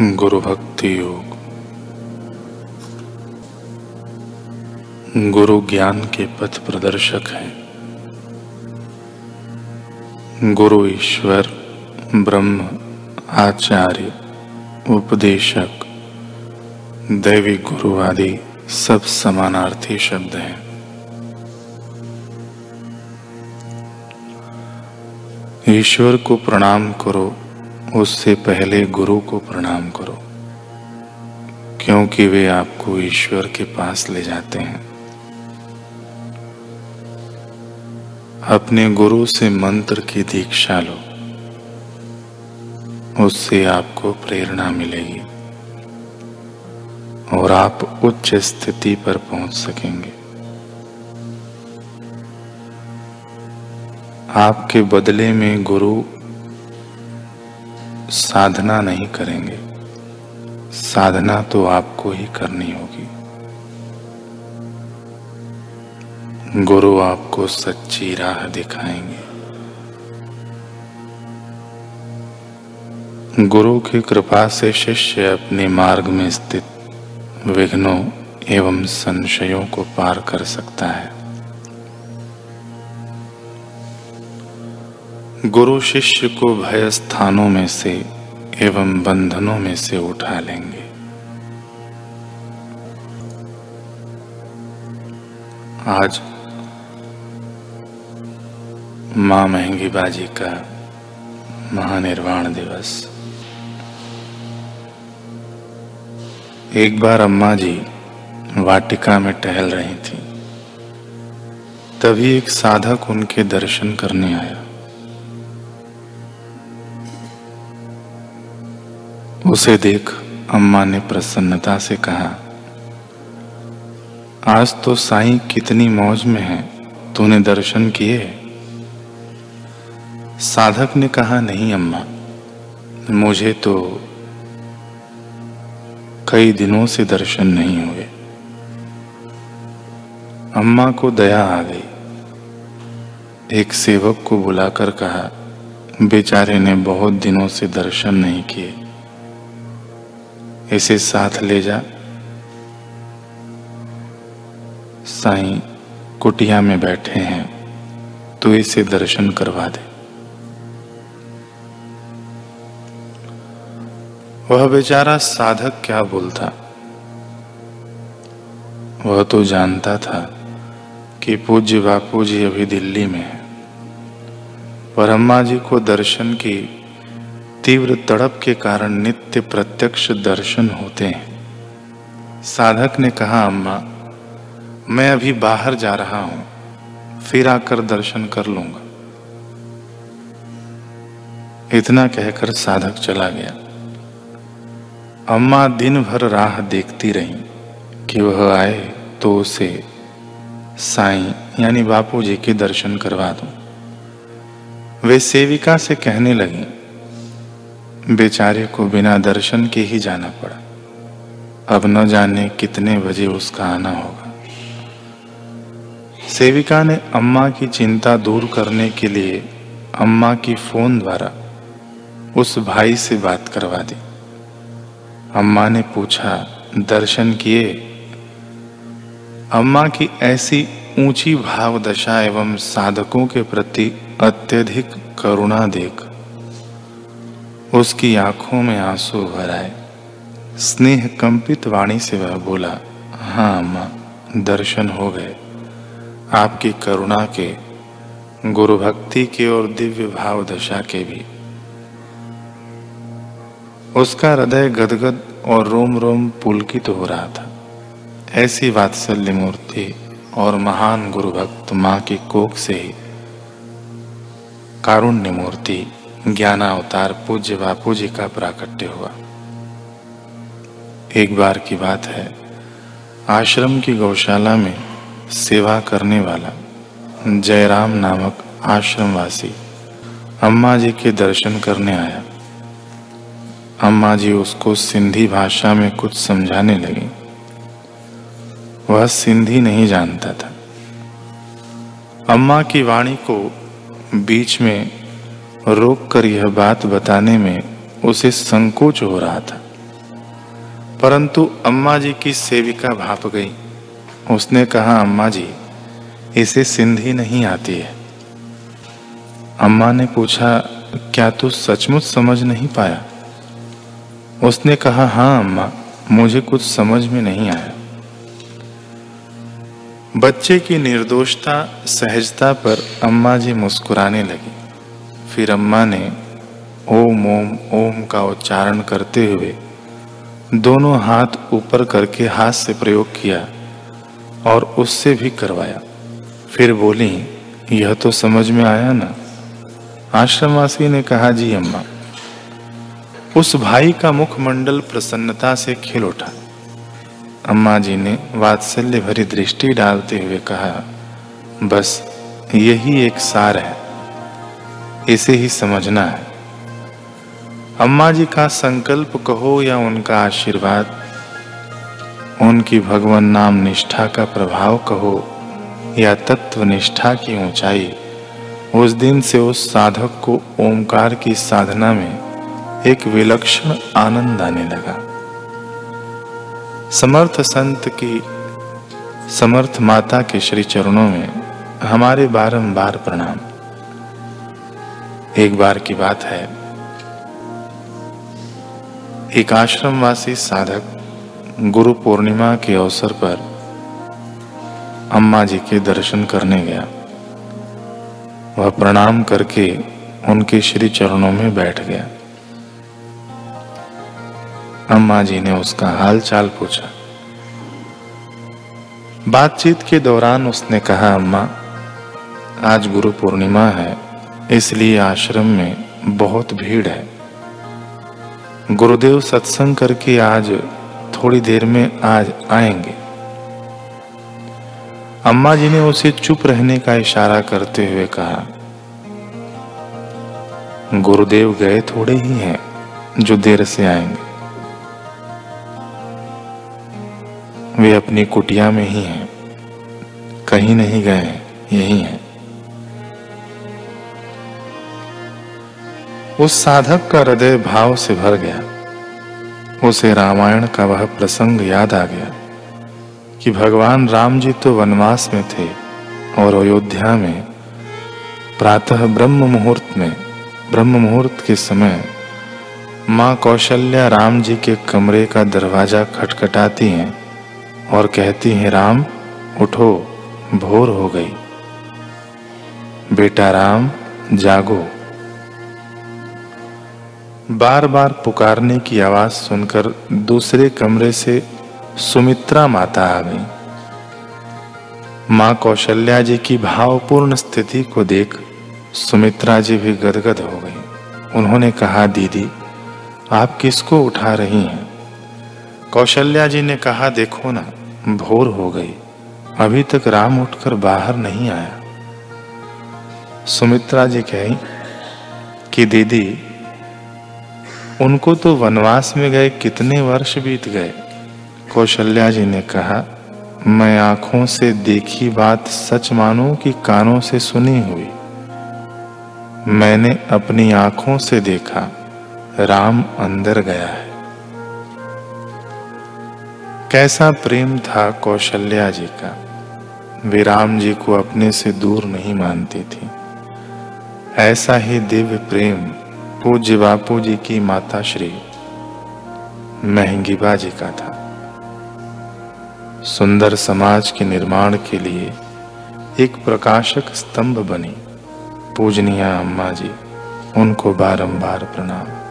गुरु भक्ति योग गुरु ज्ञान के पथ प्रदर्शक हैं। गुरु ईश्वर, ब्रह्म, आचार्य, उपदेशक, दैवी गुरु आदि सब समानार्थी शब्द हैं। ईश्वर को प्रणाम करो उससे पहले गुरु को प्रणाम करो, क्योंकि वे आपको ईश्वर के पास ले जाते हैं। अपने गुरु से मंत्र की दीक्षा लो, उससे आपको प्रेरणा मिलेगी और आप उच्च स्थिति पर पहुँच सकेंगे। आपके बदले में गुरु साधना नहीं करेंगे। साधना तो आपको ही करनी होगी। गुरु आपको सच्ची राह दिखाएँगे। गुरु की कृपा से शिष्य अपने मार्ग में स्थित विघ्नों एवं संशयों को पार कर सकता है। गुरु शिष्य को भय स्थानों में से एवं बंधनों में से उठा लेंगे। आज माँ महँगी बाजी का महानिर्वाण दिवस। एक बार अम्मा जी वाटिका में टहल रही थी। तभी एक साधक उनके दर्शन करने आया। उसे देख अम्मा ने प्रसन्नता से कहा, आज तो साईं कितनी मौज में है, तूने दर्शन किए साधक ने कहा, नहीं अम्मा, मुझे तो कई दिनों से दर्शन नहीं हुए। अम्मा को दया आ गई। एक सेवक को बुलाकर कहा, बेचारे ने बहुत दिनों से दर्शन नहीं किए। इसे साथ ले जा। साईं, कुटिया में बैठे हैं तो इसे दर्शन करवा दे। वह बेचारा साधक क्या बोलता? वह तो जानता था कि पूज्य बापू जी अभी दिल्ली में है। पर अम्मा जी को दर्शन की तीव्र तड़प के कारण नित्य प्रत्यक्ष दर्शन होते हैं। साधक ने कहा, अम्मा, मैं अभी बाहर जा रहा हूँ। फिर आकर दर्शन कर लूँगा। इतना कहकर साधक चला गया। अम्मा दिन भर राह देखती रही कि वह आए तो उसे साईं, यानी बापू जी के दर्शन करवा दूँ। वे सेविका से कहने लगी बेचारे को बिना दर्शन के ही जाना पड़ा। अब न जाने कितने बजे उसका आना होगा। सेविका ने अम्मा की चिंता दूर करने के लिए अम्मा की फ़ोन द्वारा उस भाई से बात करवा दी। अम्मा ने पूछा, दर्शन किए? अम्मा की ऐसी ऊँची भाव दशा एवं साधकों के प्रति अत्यधिक करुणा देख उसकी आँखों में आँसू भर आए। स्नेह कंपित वाणी से वह बोला हाँ अम्मा दर्शन हो गए। आपकी करुणा के गुरु भक्ति के और दिव्य भाव दशा के भी। उसका हृदय गदगद और रोम रोम पुलकित तो हो रहा था। ऐसी वात्सल्य मूर्ति और महान गुरु भक्त माँ की कोख से ही कारुण्य मूर्ति ज्ञानावतार पूज्य बापू जी का प्राकट्य हुआ। एक बार की बात है, आश्रम की गौशाला में सेवा करने वाला जयराम नामक आश्रमवासी अम्मा जी के दर्शन करने आया। अम्मा जी उसको सिंधी भाषा में कुछ समझाने लगी। वह सिंधी नहीं जानता था। अम्मा की वाणी को बीच में रोक कर यह बात बताने में उसे संकोच हो रहा था। परंतु अम्मा जी की सेविका भाप गई। उसने कहा, अम्मा जी, इसे सिंधी नहीं आती है। अम्मा ने पूछा, क्या तू सचमुच समझ नहीं पाया? उसने कहा हाँ अम्मा, मुझे कुछ समझ में नहीं आया। बच्चे की निर्दोषता, सहजता पर अम्मा जी मुस्कुराने लगी। फिर अम्मा ने ओम ओम ओम का उच्चारण करते हुए दोनों हाथ ऊपर करके हाथ से प्रयोग किया और उससे भी करवाया। फिर बोली, यह तो समझ में आया ना? आश्रमवासी ने कहा, जी अम्मा। उस भाई का मुखमंडल प्रसन्नता से खिल उठा। अम्मा जी ने वात्सल्य भरी दृष्टि डालते हुए कहा, बस यही एक सार है। इसे ही समझना है। अम्मा जी का संकल्प कहो या उनका आशीर्वाद, उनकी भगवान नाम निष्ठा का प्रभाव कहो या तत्व निष्ठा की ऊंचाई, उस दिन से उस साधक को ओमकार की साधना में एक विलक्षण आनंद आने लगा। समर्थ संत की, समर्थ माता के श्री चरणों में हमारे बारंबार प्रणाम। एक बार की बात है। एक आश्रमवासी साधक गुरु पूर्णिमा के अवसर पर अम्मा जी के दर्शन करने गया। वह प्रणाम करके उनके श्री चरणों में बैठ गया। अम्मा जी ने उसका हाल चाल पूछा। बातचीत के दौरान उसने कहा, अम्मा, आज गुरु पूर्णिमा है। इसलिए आश्रम में बहुत भीड़ है। गुरुदेव सत्संग करके आज थोड़ी देर में आज आएँगे। अम्मा जी ने उसे चुप रहने का इशारा करते हुए कहा, गुरुदेव गए थोड़े ही हैं जो देर से आएँगे। वे अपनी कुटिया में ही हैं, कहीं नहीं गए हैं, यही हैं। उस साधक का हृदय भाव से भर गया। उसे रामायण का वह प्रसंग याद आ गया कि भगवान राम जी तो वनवास में थे और अयोध्या में, प्रातः ब्रह्म मुहूर्त में, ब्रह्म मुहूर्त के समय माँ कौशल्या राम जी के कमरे का दरवाज़ा खटखटाती हैं और कहती हैं, राम, उठो, भोर हो गई। बेटा राम, जागो। बार बार पुकारने की आवाज़ सुनकर दूसरे कमरे से सुमित्रा माता आ गई। माँ कौशल्या जी की भावपूर्ण स्थिति को देख सुमित्रा जी भी गदगद हो गई। उन्होंने कहा, दीदी, आप किसको उठा रही हैं? कौशल्या जी ने कहा, देखो ना, भोर हो गई। अभी तक राम उठकर बाहर नहीं आया। सुमित्रा जी कही कि, दीदी उनको तो वनवास में गए कितने वर्ष बीत गए। कौशल्या जी ने कहा, मैं आँखों से देखी बात सच मानू कि कानों से सुनी हुई। मैंने अपनी आँखों से देखा, राम अंदर गया है। कैसा प्रेम था कौशल्या जी का। वे राम जी को अपने से दूर नहीं मानती थी। ऐसा ही दिव्य प्रेम पूज्य बापू जी की माता श्री महँगी बाजी का था। सुंदर समाज के निर्माण के लिए एक प्रकाशक स्तंभ बनी। पूजनीय अम्मा जी, उनको बारंबार प्रणाम।